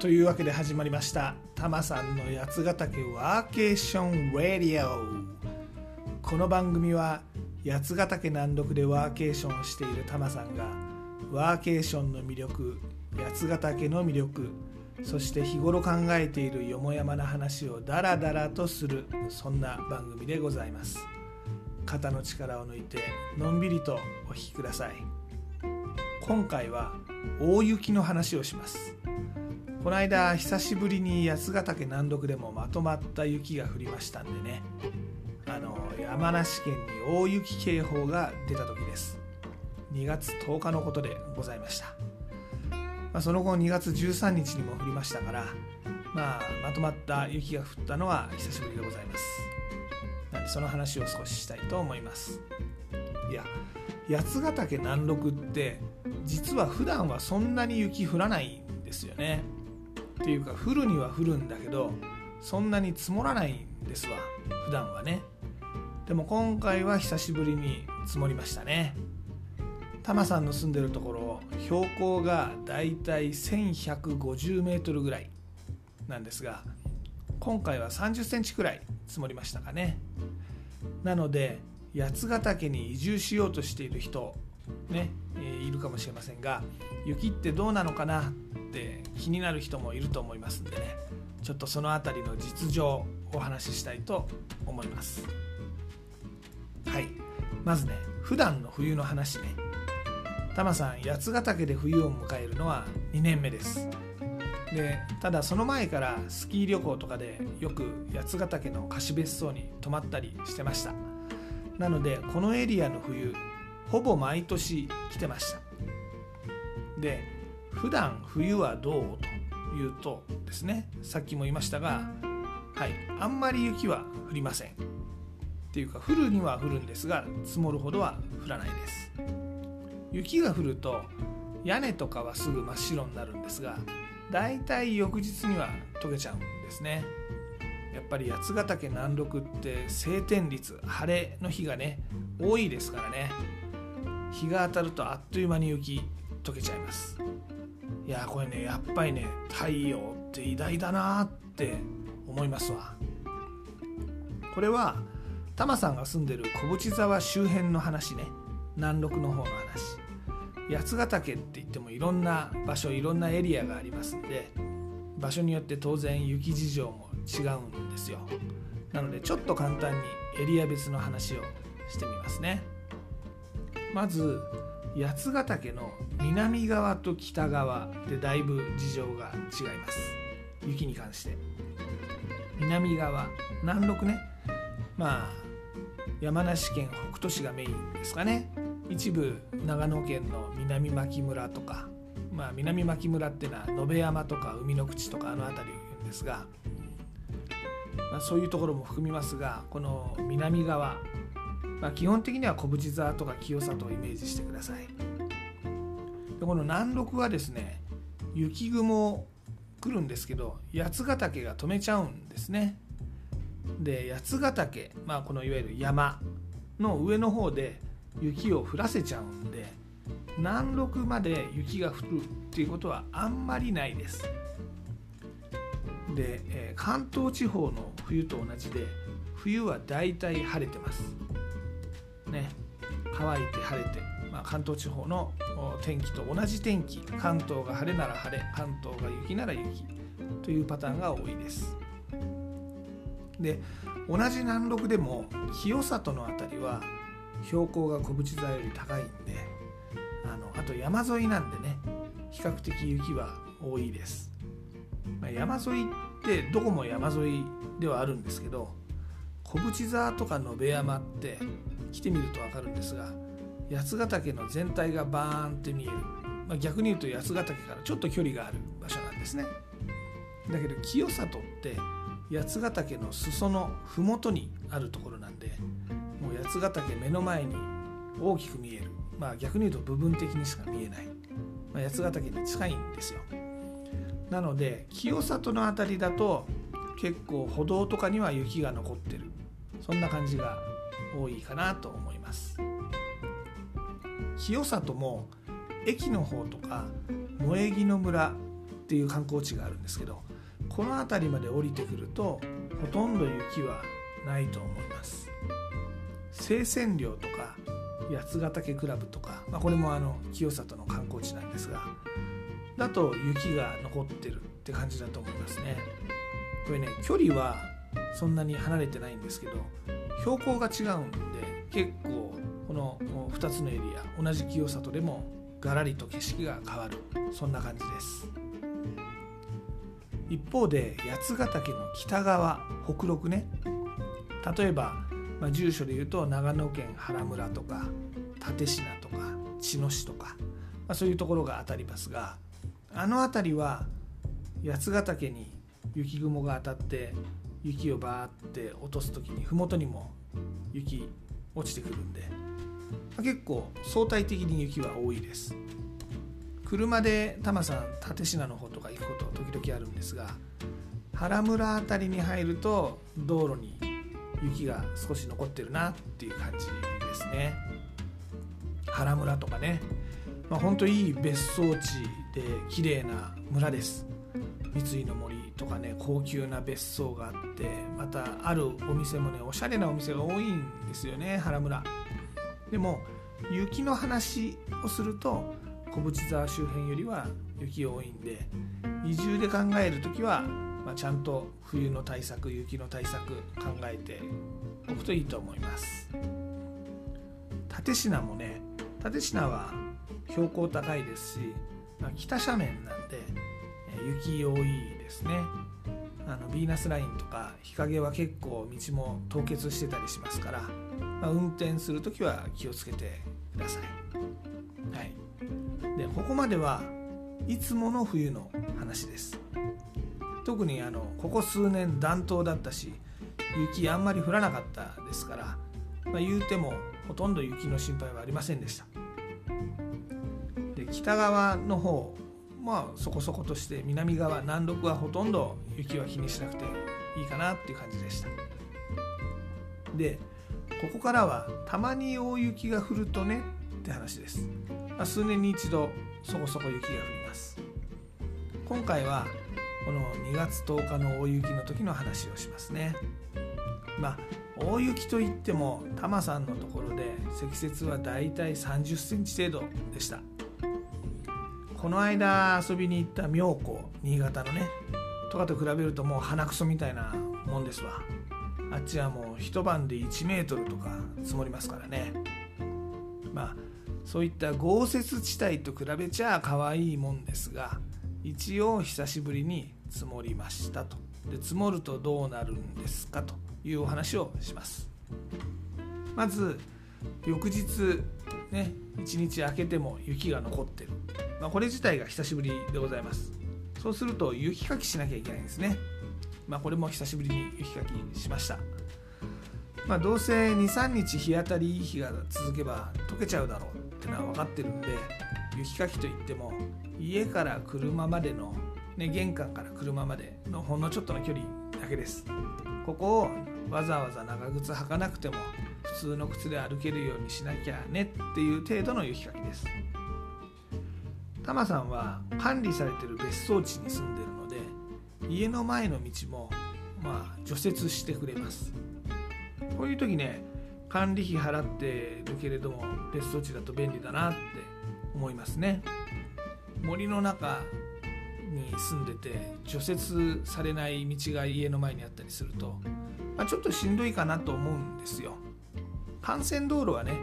というわけで始まりました。タマさんの八ヶ岳ワーケーションラディオこの番組は八ヶ岳南麓でワーケーションをしているタマさんがワーケーションの魅力八ヶ岳の魅力そして日頃考えているよもやまな話をダラダラとするそんな番組でございます。肩の力を抜いてのんびりとお聞きください。今回は大雪の話をします。この間久しぶりに八ヶ岳南麓でもまとまった雪が降りましたんでね。あの山梨県に大雪警報が出た時です。2月10日のことでございました、まあ、その後2月13日にも降りましたから、まあ、まとまった雪が降ったのは久しぶりでございます。なんでその話を少ししたいと思います。いや八ヶ岳南麓って実は普段はそんなに雪降らないんですよね。ていうか降るには降るんだけどそんなに積もらないんですわ普段はね。でも今回は久しぶりに積もりましたね。タマさんの住んでるところ標高がだいたい1150メートルぐらいなんですが今回は30センチくらい積もりましたかね。なので八ヶ岳に移住しようとしている人ね、え、いるかもしれませんが雪ってどうなのかなって気になる人もいると思いますんでね。ちょっとその辺りの実情をお話ししたいと思います。はい。まずね普段の冬の話ね。タマさん八ヶ岳で冬を迎えるのは2年目です。でただその前からスキー旅行とかでよく八ヶ岳の貸別荘に泊まったりしてました。なのでこのエリアの冬ほぼ毎年来てました。で普段冬はどうというとですねさっきも言いましたがはいあんまり雪は降りません。っていうか降るには降るんですが積もるほどは降らないです。雪が降ると屋根とかはすぐ真っ白になるんですがだいたい翌日には溶けちゃうんですね。やっぱり八ヶ岳南麓って晴天率晴れの日がね多いですからね。日が当たるとあっという間に雪溶けちゃいます。いやこれねやっぱりね太陽って偉大だなって思いますわ。これはタマさんが住んでる小淵沢周辺の話ね。南麓の方の話。八ヶ岳って言ってもいろんな場所いろんなエリアがありますんで場所によって当然雪事情も違うんですよ。なのでちょっと簡単にエリア別の話をしてみますね。まず八ヶ岳の南側と北側でだいぶ事情が違います。雪に関して。南側南麓ね。まあ山梨県北杜市がメインですかね。一部長野県の南牧村とかまあ南牧村っていうのは野辺山とか海の口とかあの辺りを言うんですがまあ、そういうところも含みますがこの南側、まあ、基本的には小淵沢とか清里をイメージしてください。でこの南麓はですね雪雲来るんですけど八ヶ岳が止めちゃうんですね。で八ヶ岳、まあ、このいわゆる山の上の方で雪を降らせちゃうんで南麓まで雪が降るっていうことはあんまりないです。で、え、関東地方の冬と同じで冬はだいたい晴れてます。ね乾いて晴れて、まあ、関東地方の天気と同じ天気関東が晴れなら晴れ関東が雪なら雪というパターンが多いです。で同じ南麓でも清里の辺りは標高が小淵沢より高いんであのあと山沿いなんでね比較的雪は多いです。まあ、山沿いってどこも山沿いではあるんですけど小淵沢とか野辺山って来てみると分かるんですが八ヶ岳の全体がバーンって見える、まあ、逆に言うと八ヶ岳からちょっと距離がある場所なんですね。だけど清里って八ヶ岳の裾の麓にあるところなんでもう八ヶ岳目の前に大きく見える。まあ逆に言うと部分的にしか見えない、まあ、八ヶ岳に近いんですよ。なので清里の辺りだと結構歩道とかには雪が残ってる。そんな感じが多いかなと思います。清里も駅の方とか萌木の村っていう観光地があるんですけどこの辺りまで降りてくるとほとんど雪はないと思います。清泉寮とか八ヶ岳クラブとか、まあ、これもあの清里の観光地なんですがだと雪が残ってるって感じだと思いますね。これね距離はそんなに離れてないんですけど標高が違うんで結構この2つのエリア同じ清里でもガラリと景色が変わる。そんな感じです。一方で八ヶ岳の北側北麓ね。例えば、まあ、住所で言うと長野県原村とか立科とか茅野市とか、まあ、そういうところが当たりますがあの辺りは八ヶ岳に雪雲が当たって雪をバーって落とす時に麓にも雪落ちてくるんで、ま、結構相対的に雪は多いです。車でタマさん立科の方とか行くこと時々あるんですが原村辺りに入ると道路に雪が少し残ってるなっていう感じですね。原村とかね、まあ、ほんといい別荘地で綺麗な村です。三井の森とかね高級な別荘があってまたあるお店もねおしゃれなお店が多いんですよね原村。でも雪の話をすると小淵沢周辺よりは雪多いんで移住で考える時は、まあ、ちゃんと冬の対策雪の対策考えておくといいと思います。立科もね立科は標高高いですし、まあ、北斜面なんで雪多いですね。あのヴィーナスラインとか日陰は結構道も凍結してたりしますから、まあ、運転する時は気をつけてください、はい、でここまではいつもの冬の話です。特にあのここ数年暖冬だったし雪あんまり降らなかったですから、まあ、言うてもほとんど雪の心配はありませんでした。で北側の方まあそこそことして南側南麓はほとんど雪は気にしなくていいかなっていう感じでした。でここからはたまに大雪が降るとねって話です、まあ、数年に一度そこそこ雪が降ります。今回はこの2月10日の大雪の時の話をしますね。まあ大雪といってもタマさんのところで積雪はだいたい30センチ程度でした。この間遊びに行った妙高新潟のねとかと比べるともう鼻くそみたいなもんですわ。あっちはもう一晩で1メートルとか積もりますからね。まあそういった豪雪地帯と比べちゃ可愛いもんですが一応久しぶりに積もりましたと。で積もるとどうなるんですかというお話をします。まず翌日ね1日明けても雪が残ってる、まあ、これ自体が久しぶりでございます。そうすると雪かきしなきゃいけないんですね。まあこれも久しぶりに雪かきしました。まあどうせ23日日当たりいい日が続けば溶けちゃうだろうってのは分かってるんで雪かきといっても家から車までの、ね、玄関から車までのほんのちょっとの距離だけです。ここをわざわざ長靴履かなくても通の靴で歩けるようにしなきゃねっていう程度の雪かきです。タマさんは管理されてる別荘地に住んでるので家の前の道もまあ除雪してくれます。こういう時ね管理費払ってるけれども別荘地だと便利だなって思いますね。森の中に住んでて除雪されない道が家の前にあったりすると、まあ、ちょっとしんどいかなと思うんですよ。幹線道路はね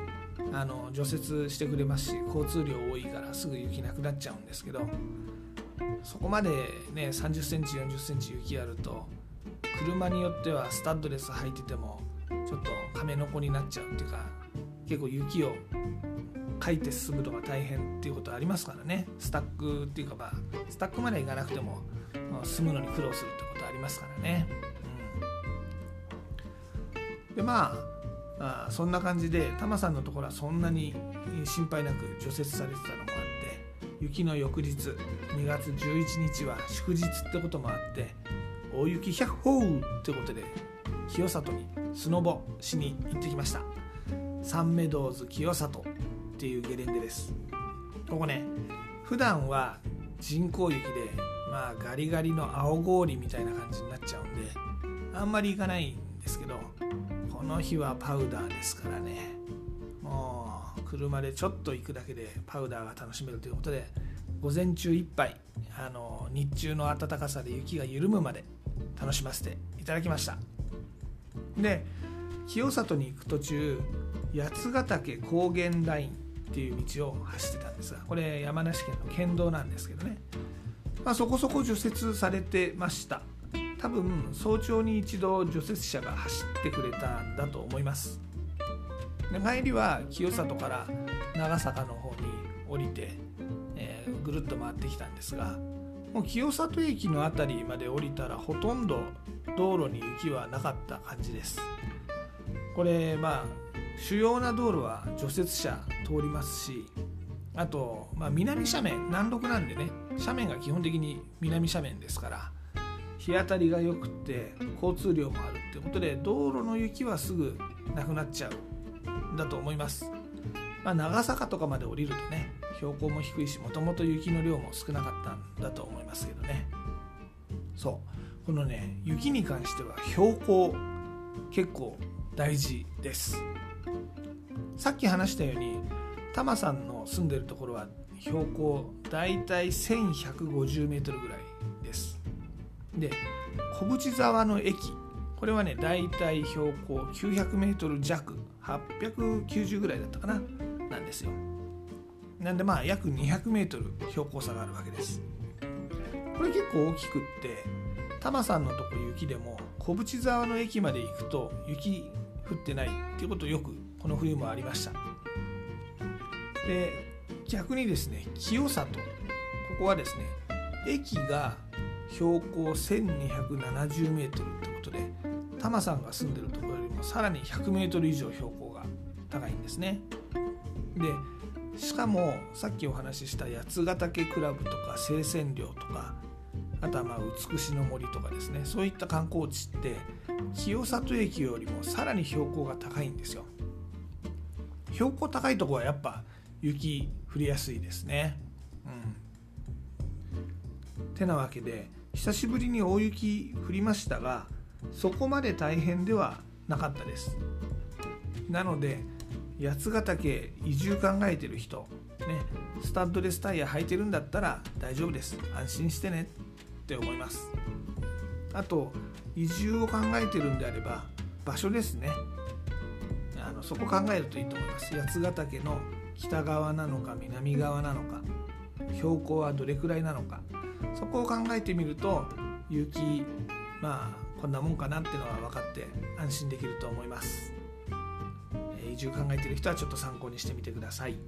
あの除雪してくれますし交通量多いからすぐ雪なくなっちゃうんですけどそこまでね3 0センチ4 0センチ雪あると車によってはスタッドレス履いててもちょっと亀の子になっちゃうっていうか結構雪をかいて進むのが大変っていうことありますからね。スタックっていうかまあスタックまで行かなくても進むのに苦労するってことありますからね、うん、でまああそんな感じでタマさんのところはそんなに心配なく除雪されてたのもあって雪の翌日2月11日は祝日ってこともあって大雪百歩ってことで清里にスノボしに行ってきました。サンメドウズ清里っていうゲレンデです。ここね普段は人工雪でまあガリガリの青氷みたいな感じになっちゃうんであんまり行かないんですけどの日はパウダーですからね。もう車でちょっと行くだけでパウダーが楽しめるということで午前中いっぱいあの日中の暖かさで雪が緩むまで楽しませていただきました。で清里に行く途中八ヶ岳高原ラインっていう道を走ってたんですがこれ山梨県の県道なんですけどね、まあ、そこそこ除雪されてました。多分早朝に一度除雪車が走ってくれたんだと思います。で帰りは清里から長坂の方に降りて、えー、ぐるっと回ってきたんですがもう清里駅の辺りまで降りたらほとんど道路に雪はなかった感じです。これまあ主要な道路は除雪車通りますしあと、まあ、南斜面南麓なんでね斜面が基本的に南斜面ですから日当たりが良くて交通量もあるってことで道路の雪はすぐなくなっちゃうんだと思います、まあ、長坂とかまで降りるとね標高も低いしもともと雪の量も少なかったんだと思いますけどね。そう。このね雪に関しては標高結構大事です。さっき話したようにタマさんの住んでるところは標高だいたい 1150m ぐらいで小淵沢の駅これはねだいたい標高 900m 弱890ぐらいだったかななんですよ。なんでまあ約 200m 標高差があるわけです。これ結構大きくってタマさんのとこ雪でも小淵沢の駅まで行くと雪降ってないっていうことよくこの冬もありました。で逆にですね清里ここはですね駅が標高 1270m ってことでタマさんが住んでるところよりもさらに 100m 以上標高が高いんですね。でしかもさっきお話しした八ヶ岳クラブとか清泉寮とかあとはまあ美しの森とかですね。そういった観光地って清里駅よりもさらに標高が高いんですよ。標高高いとこはやっぱ雪降りやすいですね。うん。てなわけで久しぶりに大雪降りましたがそこまで大変ではなかったです。なので八ヶ岳移住考えてる人ねスタッドレスタイヤ履いてるんだったら大丈夫です。安心してねって思います。あと移住を考えてるんであれば場所ですね。あのそこ考えるといいと思います。八ヶ岳の北側なのか南側なのか標高はどれくらいなのか。そこを考えてみると雪まあこんなもんかなっていうのは分かって安心できると思います。移住考えてる人はちょっと参考にしてみてください、はい、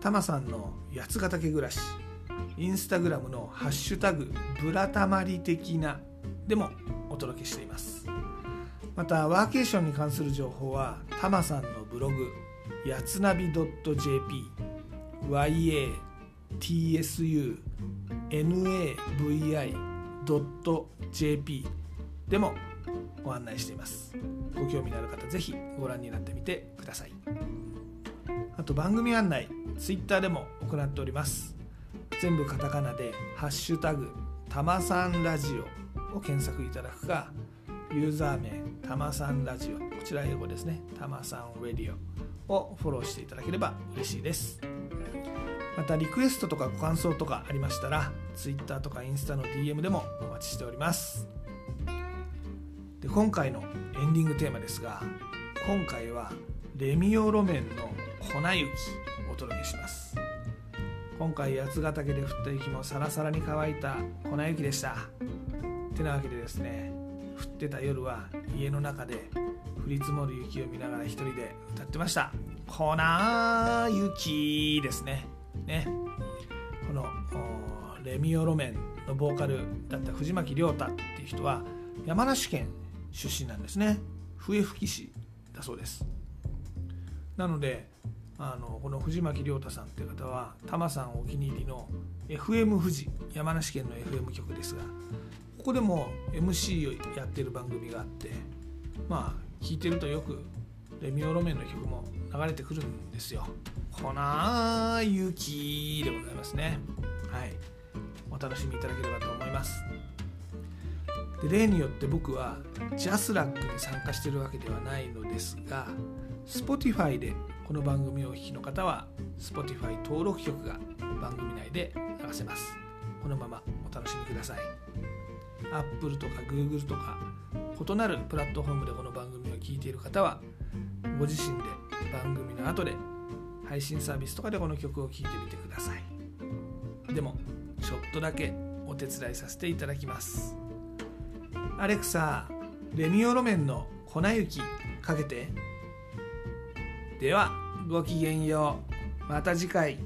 タマさんの八ヶ岳暮らしインスタグラムの「ハッシュタグブラタマリ的な」でもお届けしています。またワーケーションに関する情報はタマさんのブログやつなび .jp ya tsunavi.jp でもご案内しています。ご興味のある方ぜひご覧になってみてください。あと番組案内 Twitter でも行っております。全部カタカナで「ハッシュタグたまさんラジオ」を検索いただくかユーザー名たまさんラジオこちら英語ですね。たまさんラディオをフォローしていただければ嬉しいです。またリクエストとかご感想とかありましたら Twitter とかインスタの DM でもお待ちしております。で今回のエンディングテーマですが今回はレミオロメンの粉雪お届けします。今回八ヶ岳で降った雪もサラサラに乾いた粉雪でした。てなわけでですね降ってた夜は家の中で降り積もる雪を見ながら一人で歌ってました。粉雪ですね。ね。このレミオロメンのボーカルだった藤巻亮太っていう人は山梨県出身なんですね。笛吹市だそうです。なのであのこの藤巻亮太さんっていう方はタマさんお気に入りの FM 富士山梨県の FM 局ですがここでも MC をやってる番組があってまあ聞いてるとよくレミオロメンの曲も流れてくるんですよ。粉雪でございますね。はい。お楽しみいただければと思います。で例によって僕はジャスラックに参加しているわけではないのですが Spotify でこの番組をお聴きの方は Spotify 登録曲が番組内で流せます。このままお楽しみください。Apple とか Google とか異なるプラットフォームでこの番組を聞いている方はご自身で番組の後で配信サービスとかでこの曲を聴いてみてください。でもちょっとだけお手伝いさせていただきます。アレクサレミオロメンの粉雪かけて。ではごきげんよう。また次回。